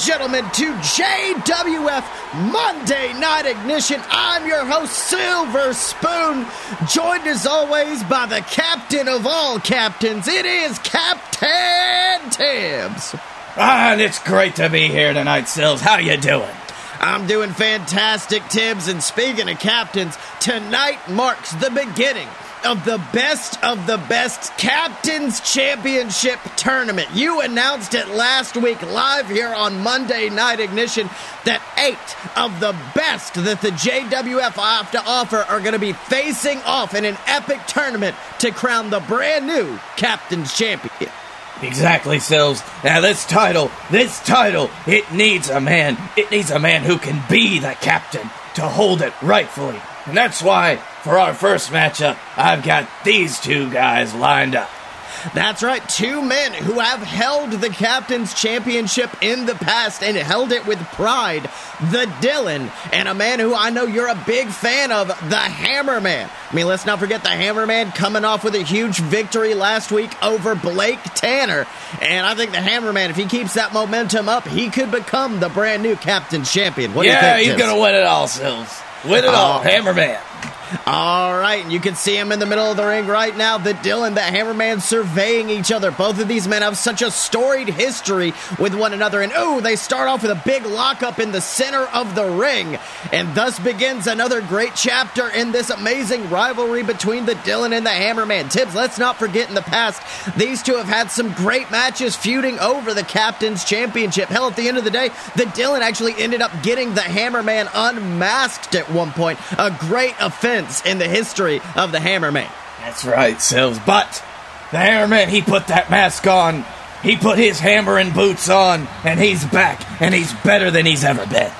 gentlemen, to JWF Monday Night Ignition. I'm your host, Silver Spoon, joined as always by the captain of all captains. It is Captain Tibbs. Ah, and it's great to be here tonight, Sills. How you doing? I'm doing fantastic, Tibbs. And speaking of captains, tonight marks the beginning of the best of the best Captain's Championship tournament. You announced it last week live here on Monday Night Ignition that eight of the best that the JWF have to offer are going to be facing off in an epic tournament to crown the brand new Captain's Champion. Exactly, Sills. Now, this title, this title, it needs a man. It needs a man who can be the captain to hold it rightfully. And that's why, for our first matchup, I've got these two guys lined up. That's right, two men who have held the captain's championship in the past and held it with pride. The Dylan, and a man who I know you're a big fan of, the Hammerman. I mean, let's not forget the Hammerman coming off with a huge victory last week over Blake Tanner. And I think the Hammerman, if he keeps that momentum up, he could become the brand new captain's champion. What yeah, do you think? he's going to win it all, Sills. Win it all, Hammerman. All right, and you can see him in the middle of the ring right now. The Dylan, the Hammerman surveying each other. Both of these men have such a storied history with one another. And oh, they start off with a big lockup in the center of the ring. And thus begins another great chapter in this amazing rivalry between the Dylan and the Hammerman. Tibbs, let's not forget in the past, these two have had some great matches feuding over the Captain's Championship. Hell, at the end of the day, the Dylan actually ended up getting the Hammerman unmasked at one point. A great offense in the history of the Hammerman. That's right, Sills. But the Hammerman, he put that mask on. He put his hammer and boots on, and he's back, and he's better than he's ever been.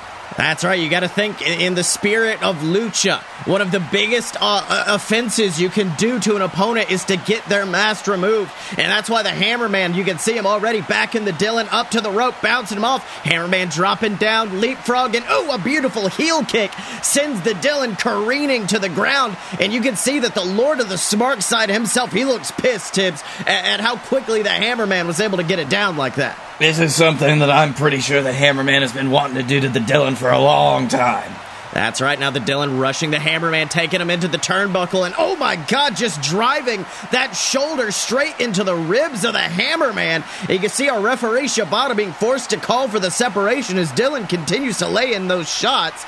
That's right. You got to think in the spirit of lucha. One of the biggest uh, offenses you can do to an opponent is to get their mask removed, and that's why the Hammerman. You can see him already back in the Dylan, up to the rope, bouncing him off. Hammerman dropping down, leapfrogging. oh, a beautiful heel kick sends the Dylan careening to the ground. And you can see that the Lord of the Smart Side himself, he looks pissed, Tibbs, at, at how quickly the Hammerman was able to get it down like that. This is something that I'm pretty sure the Hammerman has been wanting to do to the Dylan for a long time. That's right. Now the Dylan rushing the Hammerman, taking him into the turnbuckle, and oh my God, just driving that shoulder straight into the ribs of the Hammerman. You can see our referee Shibata being forced to call for the separation as Dylan continues to lay in those shots.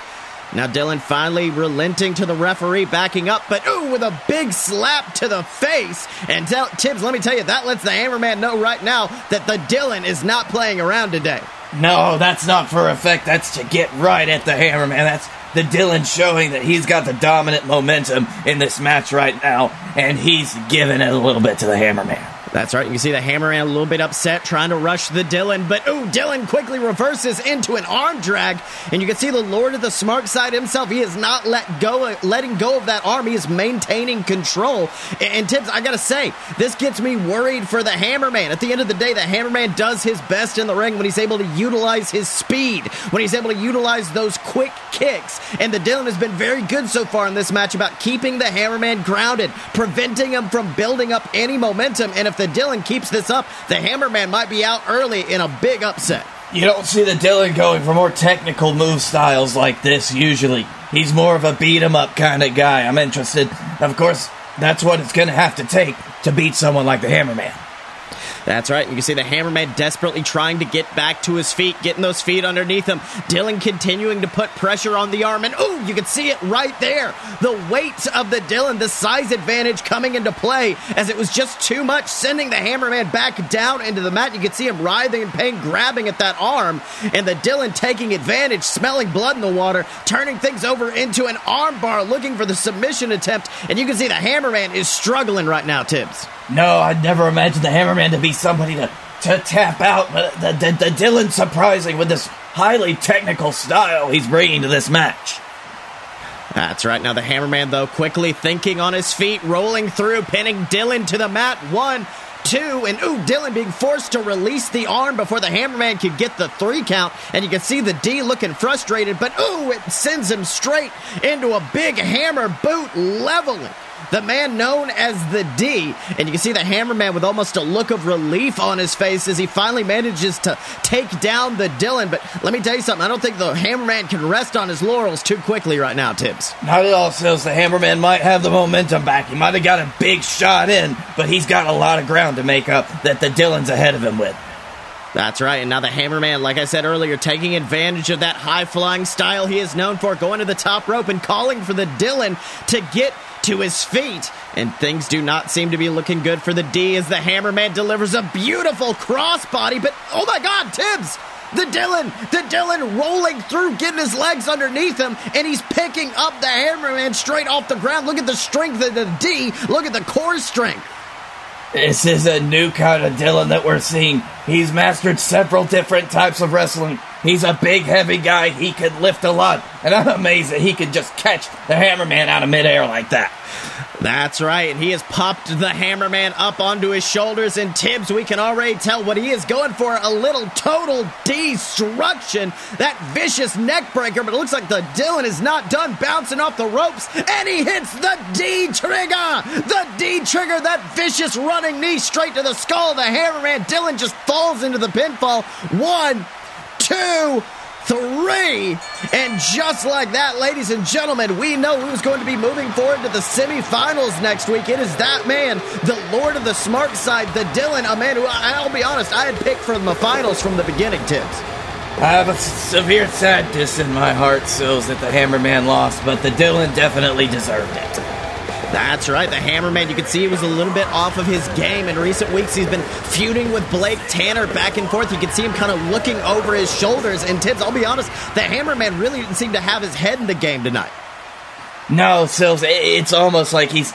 Now Dylan finally relenting to the referee, backing up, but ooh, with a big slap to the face. And tell, Tibbs, let me tell you, that lets the Hammerman know right now that the Dylan is not playing around today. No, that's not for effect. That's to get right at the Hammerman. That's the Dylan showing that he's got the dominant momentum in this match right now, and he's giving it a little bit to the Hammerman. That's right. You can see the Hammerman a little bit upset, trying to rush the Dylan, but ooh, Dylan quickly reverses into an arm drag, and you can see the Lord of the Smart Side himself. He is not let go, letting go of that arm. He is maintaining control. And, Tibbs, I gotta say, this gets me worried for the Hammerman. At the end of the day, the Hammerman does his best in the ring when he's able to utilize his speed, when he's able to utilize those quick kicks. And the Dylan has been very good so far in this match about keeping the Hammerman grounded, preventing him from building up any momentum. And if the Dylan keeps this up, the Hammerman might be out early in a big upset. You don't see the Dylan going for more technical move styles like this usually. He's more of a beat 'em up kind of guy. I'm interested. Of course, that's what it's going to have to take to beat someone like the Hammerman. That's right. You can see the Hammerman desperately trying to get back to his feet, getting those feet underneath him. Dylan continuing to put pressure on the arm, and oh, you can see it right there. The weight of the Dylan, the size advantage coming into play as it was just too much, sending the Hammerman back down into the mat. You can see him writhing in pain, grabbing at that arm, and the Dylan taking advantage, smelling blood in the water, turning things over into an armbar, looking for the submission attempt. And you can see the Hammerman is struggling right now, Tibbs. No, I'd never imagined the Hammerman to be somebody to, to tap out, but the, the, the Dylan surprising with this highly technical style he's bringing to this match. That's right. Now the Hammerman, though, quickly thinking on his feet, rolling through, pinning Dylan to the mat. One, two, and ooh, Dylan being forced to release the arm before the Hammerman could get the three count. And you can see the D looking frustrated, but ooh, it sends him straight into a big hammer boot, leveling the man known as the D. And you can see the Hammerman with almost a look of relief on his face as he finally manages to take down the Dylan. But let me tell you something, I don't think the Hammerman can rest on his laurels too quickly right now, Tibbs. Not at all, Sills. The Hammerman might have the momentum back. He might have got a big shot in, but he's got a lot of ground to make up that the Dylan's ahead of him with. That's right. And now the Hammerman, like I said earlier, taking advantage of that high flying style he is known for, going to the top rope and calling for the Dylan to get to his feet. And things do not seem to be looking good for the D as the Hammerman delivers a beautiful crossbody. But oh my God, Tibbs! The Dylan, the Dylan rolling through, getting his legs underneath him, and he's picking up the Hammerman straight off the ground. Look at the strength of the D. Look at the core strength. This is a new kind of Dylan that we're seeing. He's mastered several different types of wrestling. He's a big, heavy guy. He can lift a lot. And I'm amazed that he could just catch the Hammerman out of midair like that. That's right. And he has popped the Hammerman up onto his shoulders, and Tibbs, we can already tell what he is going for a little total destruction. That vicious neckbreaker, but it looks like the Dylan is not done bouncing off the ropes, and he hits the D trigger. The D trigger, that vicious running knee straight to the skull of the Hammerman. Dylan just falls into the pinfall. One, two, three. And just like that, ladies and gentlemen, we know who's going to be moving forward to the semifinals next week. It is that man, the Lord of the Smart Side, the Dylan, a man who, I'll be honest, I had picked for the finals from the beginning, Tibbs. I have a severe sadness in my heart, Sills, that the Hammerman lost, but the Dylan definitely deserved it. That's right. The Hammerman, you can see he was a little bit off of his game. In recent weeks, he's been feuding with Blake Tanner back and forth. You can see him kind of looking over his shoulders. And Tibbs, I'll be honest, the Hammerman really didn't seem to have his head in the game tonight. No, Sills, it's almost like he's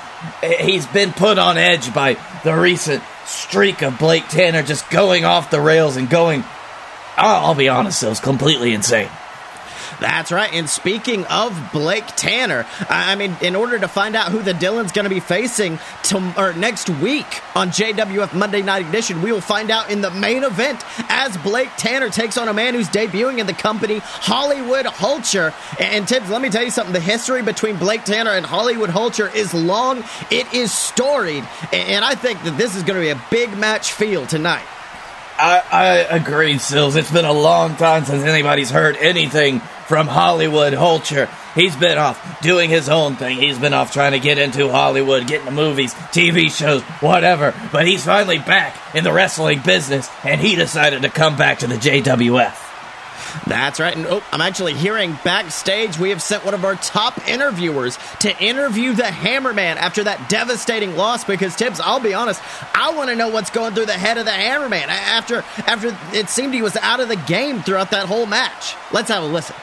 he's been put on edge by the recent streak of Blake Tanner just going off the rails and going. I'll, be honest, Sills, completely insane. That's right. And speaking of Blake Tanner, I mean, in order to find out who the Dylan's going to be facing to, or next week on JWF Monday Night Ignition, we will find out in the main event as Blake Tanner takes on a man who's debuting in the company, Hollywood Hulcher. And Tibbs, let me tell you something. The history between Blake Tanner and Hollywood Hulcher is long. It is storied. And I think that this is going to be a big match feel tonight. I, I agree, Sills. It's been a long time since anybody's heard anything from Hollywood Hulcher. He's been off doing his own thing. He's been off trying to get into Hollywood, getting the movies, TV shows, whatever. But he's finally back in the wrestling business, and he decided to come back to the JWF. That's right. And oh, I'm actually hearing backstage we have sent one of our top interviewers to interview the Hammerman after that devastating loss because Tibbs, I'll be honest, I want to know what's going through the head of the Hammerman after after it seemed he was out of the game throughout that whole match. Let's have a listen.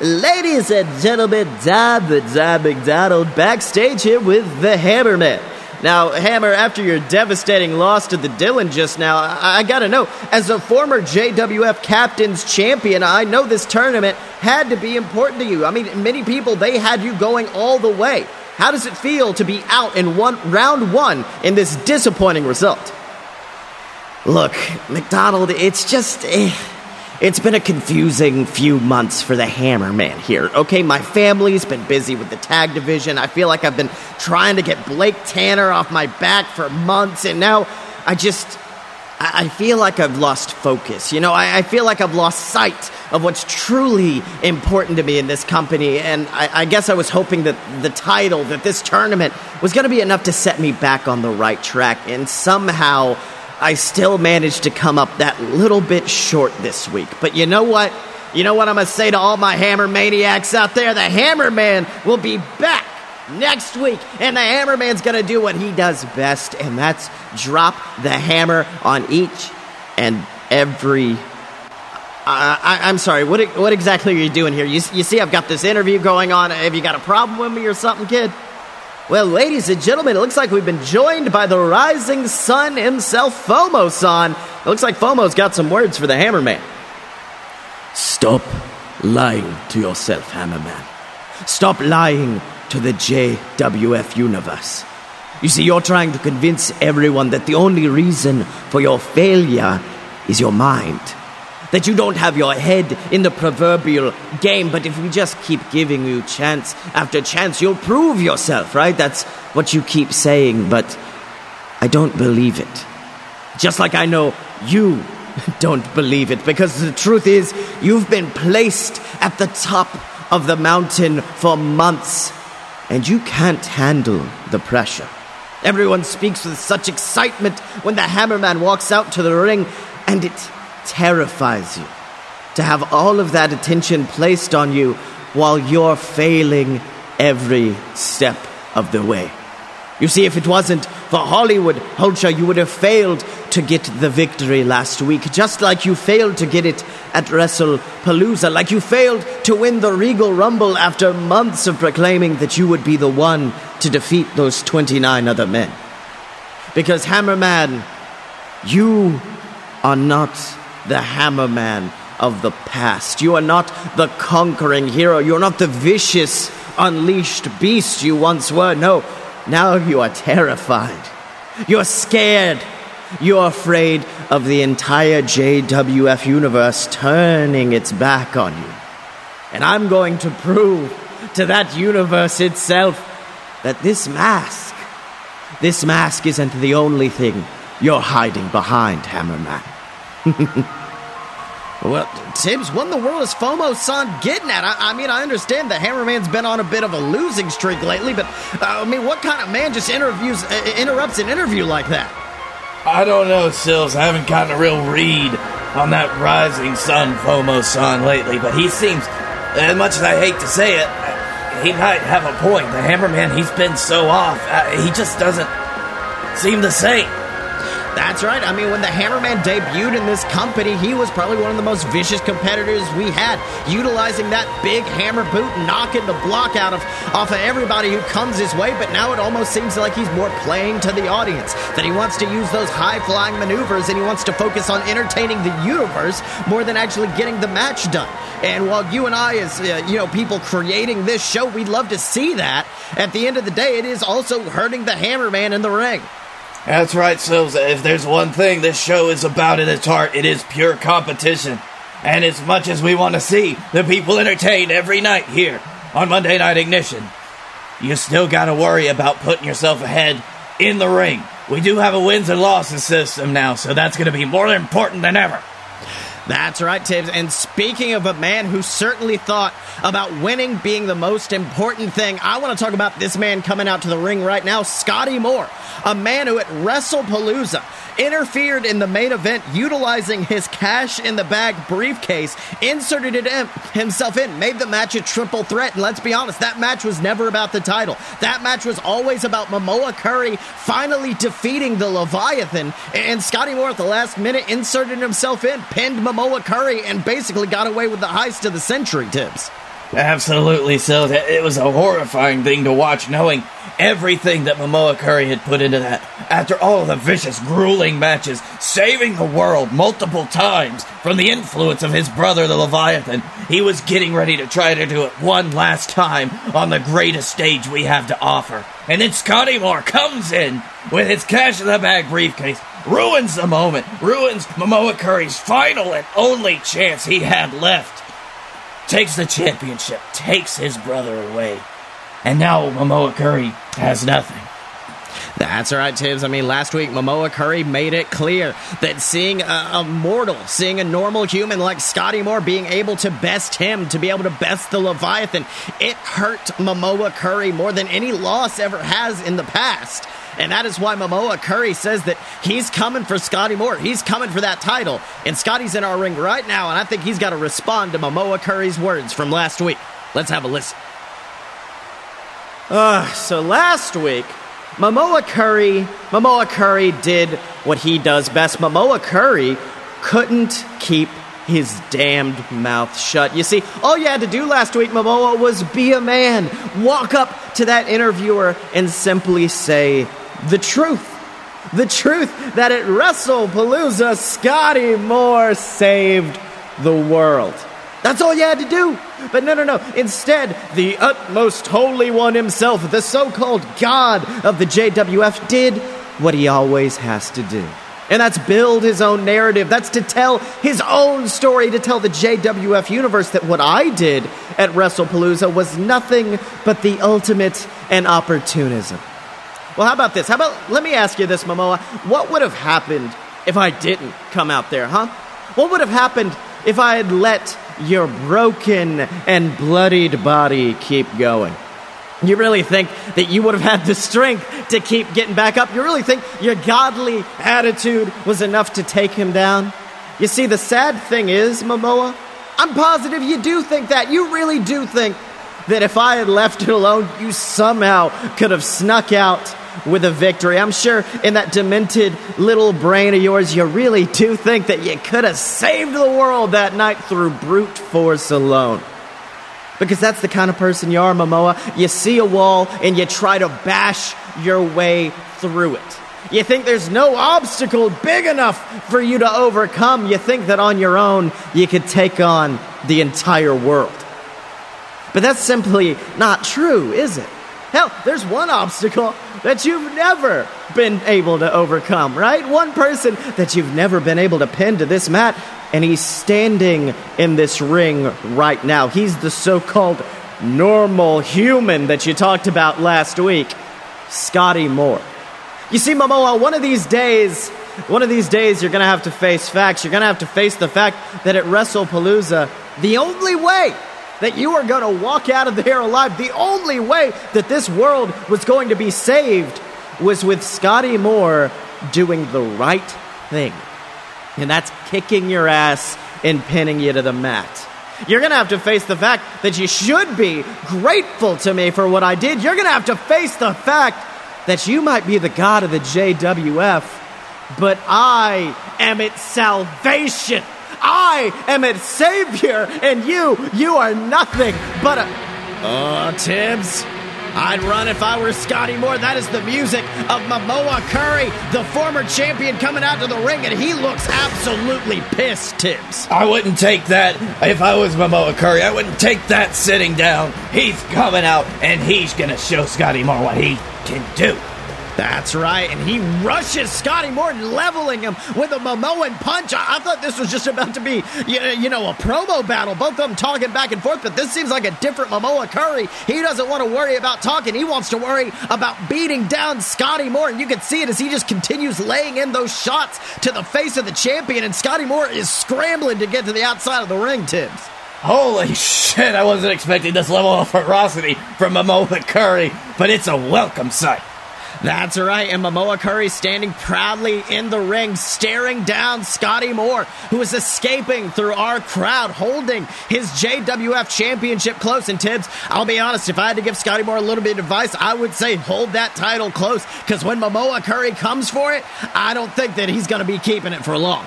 Ladies and gentlemen, the Don McDonald backstage here with the Hammerman. Now, Hammer, after your devastating loss to the Dylan just now, I, I gotta know, as a former JWF Captain's Champion, I know this tournament had to be important to you. I mean, many people, they had you going all the way. How does it feel to be out in one round one in this disappointing result? Look, McDonald, it's just. Eh. It's been a confusing few months for the Hammerman here. Okay, my family's been busy with the tag division. I feel like I've been trying to get Blake Tanner off my back for months, and now I just. I feel like I've lost focus. You know, I, I feel like I've lost sight of what's truly important to me in this company. And I, I guess I was hoping that the title, that this tournament, was going to be enough to set me back on the right track. And somehow I still managed to come up that little bit short this week. But you know what? You know what I'm going to say to all my Hammer Maniacs out there? The Hammer Man will be back next week, and the Hammer Man's going to do what he does best, and that's drop the hammer on each and every. I, am sorry. What what exactly are you doing here? You, you see, I've got this interview going on. Have you got a problem with me or something, kid? Well, ladies and gentlemen, it looks like we've been joined by the rising sun himself, FOMO-san. It looks like FOMO's got some words for the Hammerman. Stop lying to yourself, Hammerman. Stop lying to the JWF universe. You see, you're trying to convince everyone that the only reason for your failure is your mind. That you don't have your head in the proverbial game, but if we just keep giving you chance after chance, you'll prove yourself, right? That's what you keep saying, but I don't believe it. Just like I know you don't believe it, because the truth is, you've been placed at the top of the mountain for months, and you can't handle the pressure. Everyone speaks with such excitement when the Hammerman walks out to the ring, and it terrifies you to have all of that attention placed on you while you're failing every step of the way. You see, if it wasn't for Hollywood Hulcher, you would have failed to get the victory last week, just like you failed to get it at WrestlePalooza, like you failed to win the Regal Rumble after months of proclaiming that you would be the one to defeat those 29 other men. Because Hammerman, you are not the Hammerman of the past. You are not the conquering hero. You're not the vicious, unleashed beast you once were. No, now you are terrified. You're scared. You're afraid of the entire JWF universe turning its back on you. And I'm going to prove to that universe itself that this mask, this mask isn't the only thing you're hiding behind, Hammerman. Well, Tibbs, what in the world is FOMO-san getting at? I, I, mean, I understand the Hammerman's been on a bit of a losing streak lately, but uh, I mean, what kind of man just interviews uh, interrupts an interview like that? I don't know, Sills. I haven't gotten a real read on that rising sun FOMO-san lately, but he seems, as much as I hate to say it, he might have a point. The Hammerman, he's been so off. Uh, he just doesn't seem the same. That's right. I mean, when the Hammerman debuted in this company, he was probably one of the most vicious competitors we had, utilizing that big hammer boot, knocking the block out of off of everybody who comes his way. But now it almost seems like he's more playing to the audience, that he wants to use those high flying maneuvers and he wants to focus on entertaining the universe more than actually getting the match done. And while you and I, as uh, you know, people creating this show, we'd love to see that. At the end of the day, it is also hurting the Hammerman in the ring. That's right, Sills. If there's one thing this show is about at its heart, it is pure competition. And as much as we want to see the people entertained every night here on Monday Night Ignition, you still got to worry about putting yourself ahead in the ring. We do have a wins and losses system now, so that's going to be more important than ever. That's right, Tibbs. And speaking of a man who certainly thought about winning being the most important thing, I want to talk about this man coming out to the ring right now, Scotty Moore, a man who at WrestlePalooza interfered in the main event utilizing his cash in the bag briefcase, inserted it in, himself in, made the match a triple threat. And let's be honest, that match was never about the title. That match was always about Momoa Curry finally defeating the Leviathan. And Scotty Moore at the last minute inserted himself in, pinned Momoa Curry, and basically got away with the heist of the century Tibbs. Absolutely so. It was a horrifying thing to watch, knowing everything that Momoa Curry had put into that. After all the vicious, grueling matches, saving the world multiple times from the influence of his brother, the Leviathan, he was getting ready to try to do it one last time on the greatest stage we have to offer. And then Scotty Moore comes in with his cash in the bag briefcase, ruins the moment, ruins Momoa Curry's final and only chance he had left takes the championship, takes his brother away. And now Momoa Curry has nothing. That's right, Tibbs. I mean, last week Momoa Curry made it clear that seeing a, a, mortal, seeing a normal human like Scotty Moore being able to best him, to be able to best the Leviathan, it hurt Momoa Curry more than any loss ever has in the past. And that is why Momoa Curry says that he's coming for Scotty Moore. He's coming for that title. And Scotty's in our ring right now, and I think he's got to respond to Momoa Curry's words from last week. Let's have a listen. Uh, so last week, Momoa Curry, Momoa Curry did what he does best. Momoa Curry couldn't keep his damned mouth shut. You see, all you had to do last week, Momoa, was be a man. Walk up to that interviewer and simply say, the truth. The truth that at WrestlePalooza, Scotty Moore saved the world. That's all you had to do. But no, no, no. Instead, the utmost holy one himself, the so called God of the JWF, did what he always has to do. And that's build his own narrative. That's to tell his own story, to tell the JWF universe that what I did at WrestlePalooza was nothing but the ultimate in opportunism. Well, how about this? How about, let me ask you this, Momoa. What would have happened if I didn't come out there, huh? What would have happened if I had let your broken and bloodied body keep going? You really think that you would have had the strength to keep getting back up? You really think your godly attitude was enough to take him down? You see, the sad thing is, Momoa, I'm positive you do think that. You really do think that if I had left it alone, you somehow could have snuck out with a victory. I'm sure in that demented little brain of yours, you really do think that you could have saved the world that night through brute force alone. Because that's the kind of person you are, Momoa. You see a wall and you try to bash your way through it. You think there's no obstacle big enough for you to overcome. You think that on your own you could take on the entire world. But that's simply not true, is it? Hell, there's one obstacle that you've never been able to overcome, right? One person that you've never been able to pin to this mat, and he's standing in this ring right now. He's the so called normal human that you talked about last week, Scotty Moore. You see, Momoa, one of these days, one of these days, you're going to have to face facts. You're going to have to face the fact that at WrestlePalooza, the only way that you are going to walk out of there alive. The only way that this world was going to be saved was with Scotty Moore doing the right thing. And that's kicking your ass and pinning you to the mat. You're going to have to face the fact that you should be grateful to me for what I did. You're going to have to face the fact that you might be the God of the JWF, but I am its salvation. I am its savior, and you, you are nothing but a. Oh, Tibbs. I'd run if I were Scotty Moore. That is the music of Momoa Curry, the former champion, coming out to the ring, and he looks absolutely pissed, Tibbs. I wouldn't take that if I was Momoa Curry. I wouldn't take that sitting down. He's coming out, and he's going to show Scotty Moore what he can do. That's right, and he rushes Scotty Morton, leveling him with a Momoan punch. I, I thought this was just about to be, you, uh, you, know, a promo battle, both of them talking back and forth, but this seems like a different Momoa Curry. He doesn't want to worry about talking, he wants to worry about beating down Scotty Moore, and you can see it as he just continues laying in those shots to the face of the champion, and Scotty Moore is scrambling to get to the outside of the ring, Tibbs. Holy shit, I wasn't expecting this level of ferocity from Momoa Curry, but it's a welcome sight. That's right, and Momoa Curry standing proudly in the ring, staring down Scotty Moore, who is escaping through our crowd, holding his JWF championship close. And Tibbs, I'll be honest, if I had to give Scotty Moore a little bit of advice, I would say hold that title close, because when Momoa Curry comes for it, I don't think that he's going to be keeping it for long.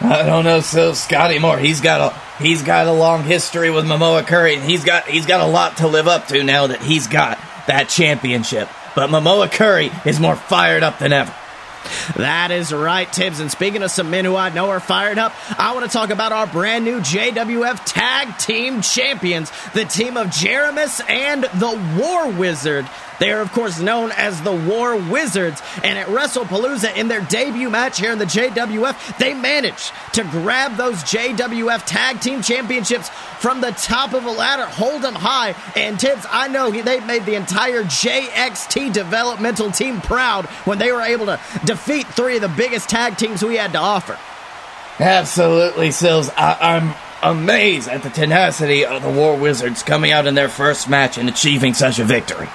I don't know, so Scotty Moore, he's got a he's got a long history with Momoa Curry, and he's got he's got a lot to live up to now that he's got that championship but Momoa Curry is more fired up than ever. That is right, Tibbs. And speaking of some men who I know are fired up, I want to talk about our brand new JWF Tag Team Champions, the team of Jeramis and the War Wizard. They are, of course, known as the War Wizards. And at WrestlePalooza, in their debut match here in the JWF, they managed to grab those JWF Tag Team Championships from the top of a ladder, hold them high. And Tibbs, I know they made the entire JXT developmental team proud when they were able to defeat three of the biggest tag teams we had to offer. Absolutely, Sills. I- I'm amazed at the tenacity of the War Wizards coming out in their first match and achieving such a victory.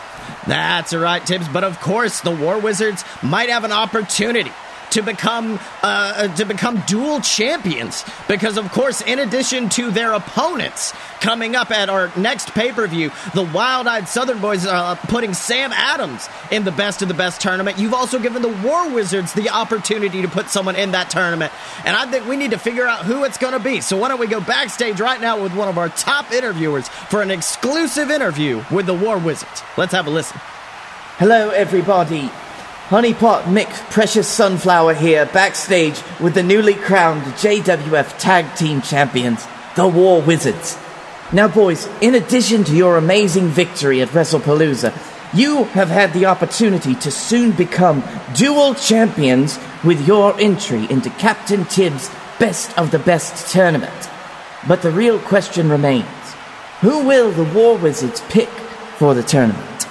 That's right, Tibbs. But of course, the War Wizards might have an opportunity to become uh, to become dual champions. Because of course in addition to their opponents coming up at our next pay-per-view the wild-eyed southern boys are uh, putting sam adams in the best of the best tournament. You've also given the war wizards the opportunity to put someone in that tournament. And i think we need to figure out who it's going to be. So why don't we go backstage right now with one of our top interviewers for an exclusive interview with the war wizards. Let's have a listen. Hello everybody Honeypot Mick Precious Sunflower here, backstage with the newly crowned JWF Tag Team Champions, the War Wizards. Now, boys, in addition to your amazing victory at WrestlePalooza, you have had the opportunity to soon become dual champions with your entry into Captain Tibbs' Best of the Best tournament. But the real question remains who will the War Wizards pick for the tournament?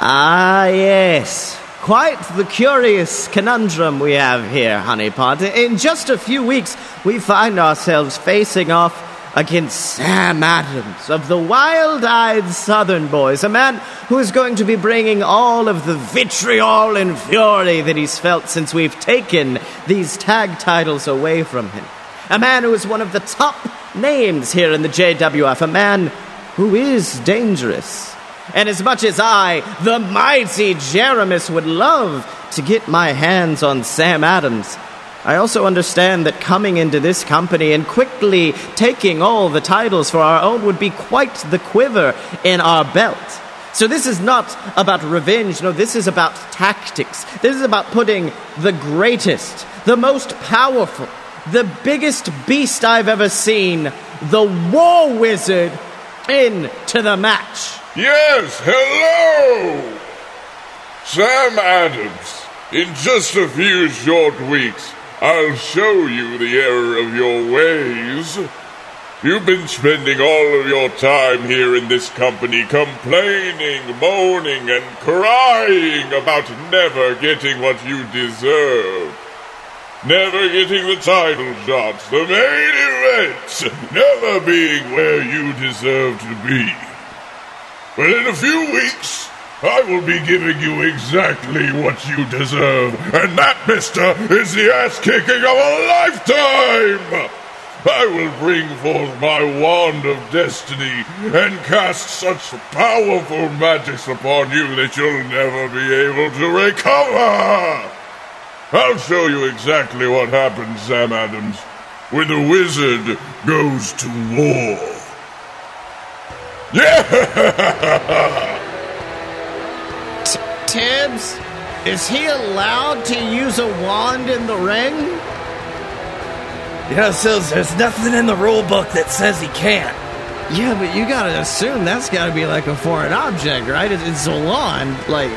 Ah, yes. Quite the curious conundrum we have here, Honeypot. In just a few weeks, we find ourselves facing off against Sam Adams of the Wild Eyed Southern Boys, a man who is going to be bringing all of the vitriol and fury that he's felt since we've taken these tag titles away from him. A man who is one of the top names here in the JWF, a man who is dangerous. And as much as I, the mighty Jeremis, would love to get my hands on Sam Adams, I also understand that coming into this company and quickly taking all the titles for our own would be quite the quiver in our belt. So this is not about revenge, no, this is about tactics. This is about putting the greatest, the most powerful, the biggest beast I've ever seen, the War Wizard, into the match. Yes, hello! Sam Adams. In just a few short weeks, I'll show you the error of your ways. You've been spending all of your time here in this company complaining, moaning, and crying about never getting what you deserve. Never getting the title shots, the main events, never being where you deserve to be. But in a few weeks, I will be giving you exactly what you deserve, and that, mister, is the ass kicking of a lifetime! I will bring forth my wand of destiny and cast such powerful magics upon you that you'll never be able to recover! I'll show you exactly what happens, Sam Adams, when the wizard goes to war. Yeah! Tibbs, is he allowed to use a wand in the ring? You know, Sills, there's nothing in the rule book that says he can't. Yeah, but you gotta assume that's gotta be like a foreign object, right? It's, it's a wand, like.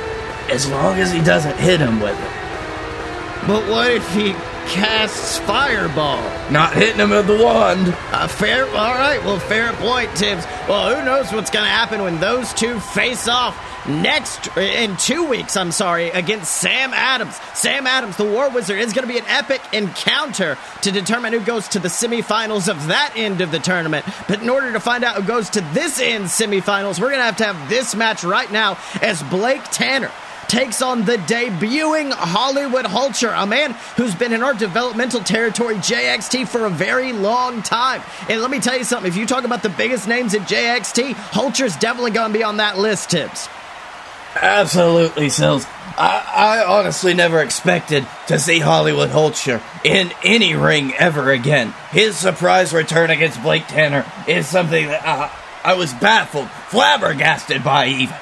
As long as he doesn't hit him with it. But what if he casts fireball? Not hitting him with the wand. Uh, fair. All right. Well, fair point, Tibbs. Well, who knows what's going to happen when those two face off next in two weeks? I'm sorry, against Sam Adams. Sam Adams, the War Wizard, is going to be an epic encounter to determine who goes to the semifinals of that end of the tournament. But in order to find out who goes to this end semifinals, we're going to have to have this match right now as Blake Tanner takes on the debuting Hollywood Hulcher, a man who's been in our developmental territory, JXT, for a very long time. And let me tell you something if you talk about the biggest names in JXT, Hulcher's definitely going to be on that list, Tibbs. Absolutely, Sills. I, I, honestly never expected to see Hollywood Hulcher in any ring ever again. His surprise return against Blake Tanner is something that uh, I was baffled, flabbergasted by even.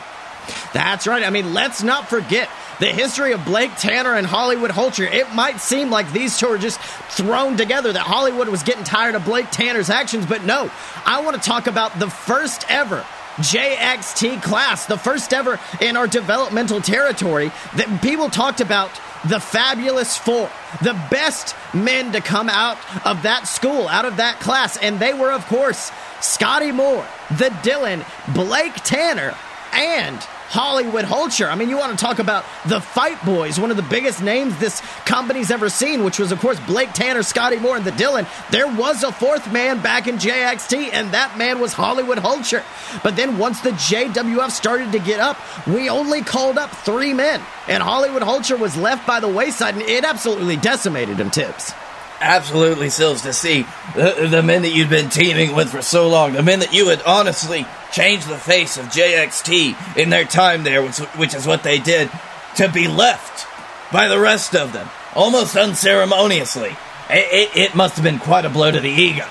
That's right. I mean, let's not forget the history of Blake Tanner and Hollywood Hulcher. It might seem like these two are just thrown together, that Hollywood was getting tired of Blake Tanner's actions, but no. I want to talk about the first ever JXT class, the first ever in our developmental territory that people talked about the fabulous four, the best men to come out of that school, out of that class. And they were, of course, Scotty Moore, the Dylan, Blake Tanner, and Hollywood Hulcher. I mean, you want to talk about the Fight Boys, one of the biggest names this company's ever seen, which was, of course, Blake Tanner, Scotty Moore, and the Dylan. There was a fourth man back in JXT, and that man was Hollywood Hulcher. But then once the JWF started to get up, we only called up three men, and Hollywood Hulcher was left by the wayside, and it absolutely decimated him, Tibbs absolutely Sills to see the, the, men that you'd been teaming with for so long, the men that you had honestly changed the face of JXT in their time there, which, which is what they did, to be left by the rest of them, almost unceremoniously. It, it, it must have been quite a blow to the ego.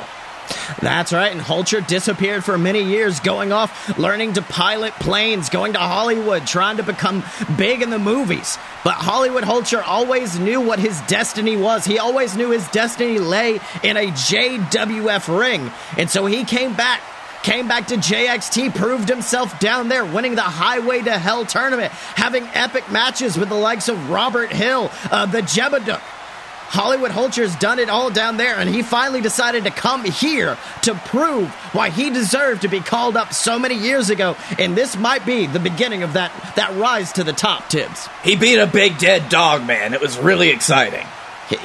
That's right, and Hulcher disappeared for many years, going off, learning to pilot planes, going to Hollywood, trying to become big in the movies. But Hollywood Hulcher always knew what his destiny was. He always knew his destiny lay in a JWF ring. And so he came back came back to JXT, proved himself down there, winning the Highway to Hell tournament, having epic matches with the likes of Robert Hill, uh, the Jebedick. Hollywood Hulcher's done it all down there, and he finally decided to come here to prove why he deserved to be called up so many years ago. And this might be the beginning of that, that rise to the top, Tibbs. He beat a big dead dog, man. It was really exciting.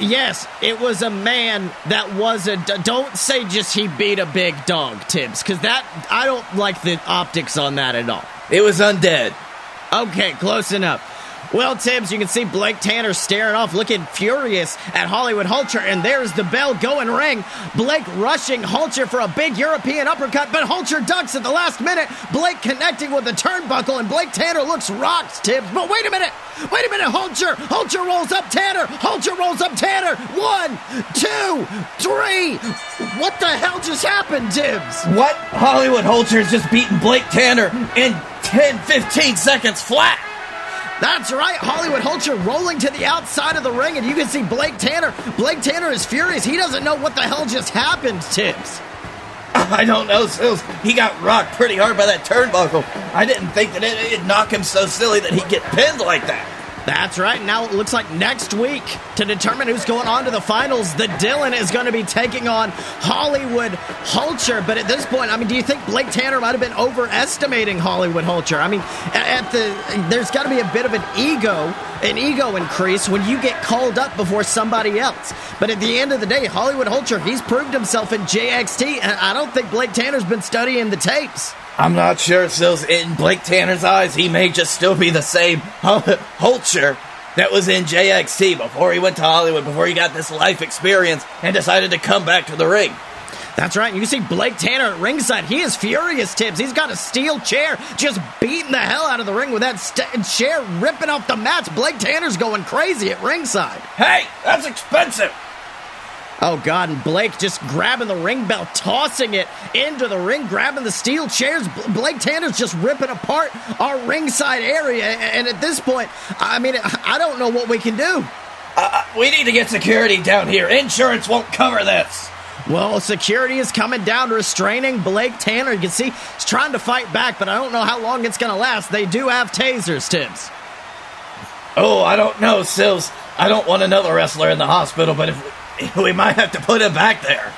Yes, it was a man that was a. Don't say just he beat a big dog, Tibbs, because that I don't like the optics on that at all. It was undead. Okay, close enough. Well, Tibbs, you can see Blake Tanner staring off, looking furious at Hollywood Hulcher, and there's the bell going ring. Blake rushing Hulcher for a big European uppercut, but Hulcher ducks at the last minute. Blake connecting with the turnbuckle, and Blake Tanner looks rocked, Tibbs. But wait a minute! Wait a minute, Hulcher! Hulcher rolls up Tanner! Hulcher rolls up Tanner! One, two, three! What the hell just happened, Tibbs? What? Hollywood Hulcher's just beaten Blake Tanner in 10, 15 seconds flat. That's right, Hollywood Hulcher rolling to the outside of the ring, and you can see Blake Tanner. Blake Tanner is furious. He doesn't know what the hell just happened, Tibbs. I don't know, Sills. He got rocked pretty hard by that turnbuckle. I didn't think that it, it'd knock him so silly that he'd get pinned like that. That's right. Now it looks like next week, to determine who's going on to the finals, the Dylan is going to be taking on Hollywood Hulcher. But at this point, I mean, do you think Blake Tanner might have been overestimating Hollywood Hulcher? I mean, at the there's got to be a bit of an ego, an ego increase when you get called up before somebody else. But at the end of the day, Hollywood Hulcher, he's proved himself in JXT, and I don't think Blake Tanner's been studying the tapes. I'm not sure, if Sills. In Blake Tanner's eyes, he may just still be the same Hulcher that was in JXT before he went to Hollywood, before he got this life experience and decided to come back to the ring. That's right. You see Blake Tanner at ringside. He is furious, Tibbs. He's got a steel chair just beating the hell out of the ring with that st- chair ripping off the mats. Blake Tanner's going crazy at ringside. Hey, that's expensive. Oh, God. And Blake just grabbing the ring bell, tossing it into the ring, grabbing the steel chairs. Blake Tanner's just ripping apart our ringside area. And at this point, I mean, I don't know what we can do. Uh, we need to get security down here. Insurance won't cover this. Well, security is coming down, restraining Blake Tanner. You can see he's trying to fight back, but I don't know how long it's going to last. They do have tasers, Tibbs. Oh, I don't know, Sills. I don't want another wrestler in the hospital, but if we might have to put him back there.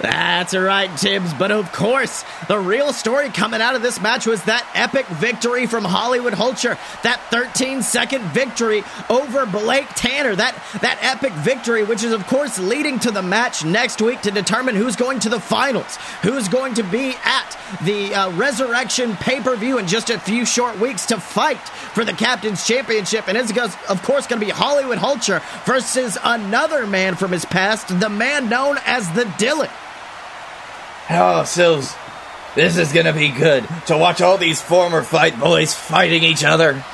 That's right, Tibbs. But of course, the real story coming out of this match was that epic victory from Hollywood Hulcher. That 13 second victory over Blake Tanner. That, that epic victory, which is, of course, leading to the match next week to determine who's going to the finals, who's going to be at the uh, Resurrection pay per view in just a few short weeks to fight for the Captain's Championship. And it's, of course, going to be Hollywood Hulcher versus another man from his past, the man known as the Dylan. Oh, Sills, this is gonna be good to watch all these former fight boys fighting each other.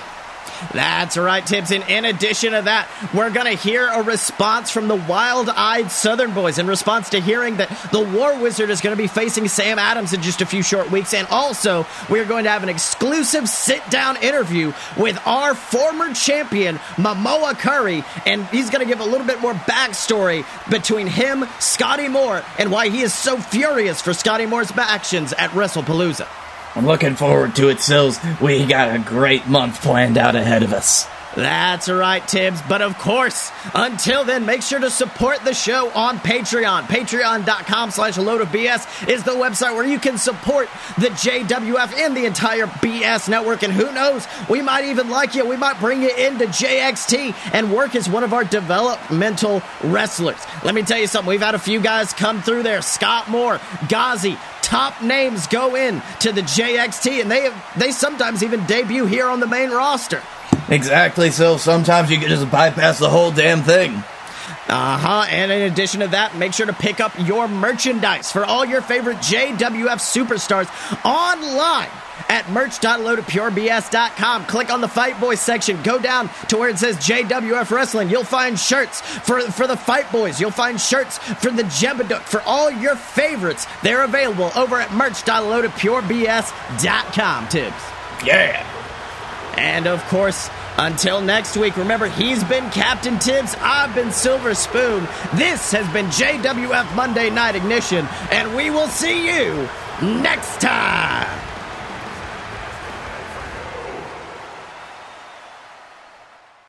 That's right, Tibbs. And in addition to that, we're going to hear a response from the wild eyed Southern boys in response to hearing that the War Wizard is going to be facing Sam Adams in just a few short weeks. And also, we're going to have an exclusive sit down interview with our former champion, Momoa Curry. And he's going to give a little bit more backstory between him, Scotty Moore, and why he is so furious for Scotty Moore's actions at WrestlePalooza. I'm looking forward to it, Sills. We got a great month planned out ahead of us. That's right, Tibbs. But of course, until then, make sure to support the show on Patreon. Patreon.com slash load of BS is the website where you can support the JWF and the entire BS network. And who knows, we might even like you. We might bring you into JXT and work as one of our developmental wrestlers. Let me tell you something. We've had a few guys come through there. Scott Moore, Ghazi, top names go in to the JXT, and they have, they sometimes even debut here on the main roster. Exactly. So sometimes you can just bypass the whole damn thing. Uh huh. And in addition to that, make sure to pick up your merchandise for all your favorite JWF superstars online at merch.loadofpurebs.com. Click on the Fight Boys section. Go down to where it says JWF Wrestling. You'll find shirts for, for the Fight Boys. You'll find shirts for the Jebedick. For all your favorites, they're available over at merch.loadofpurebs.com, Tibbs. Yeah. And of course, until next week, remember he's been Captain Tibbs, I've been Silver Spoon. This has been JWF Monday Night Ignition, and we will see you next time.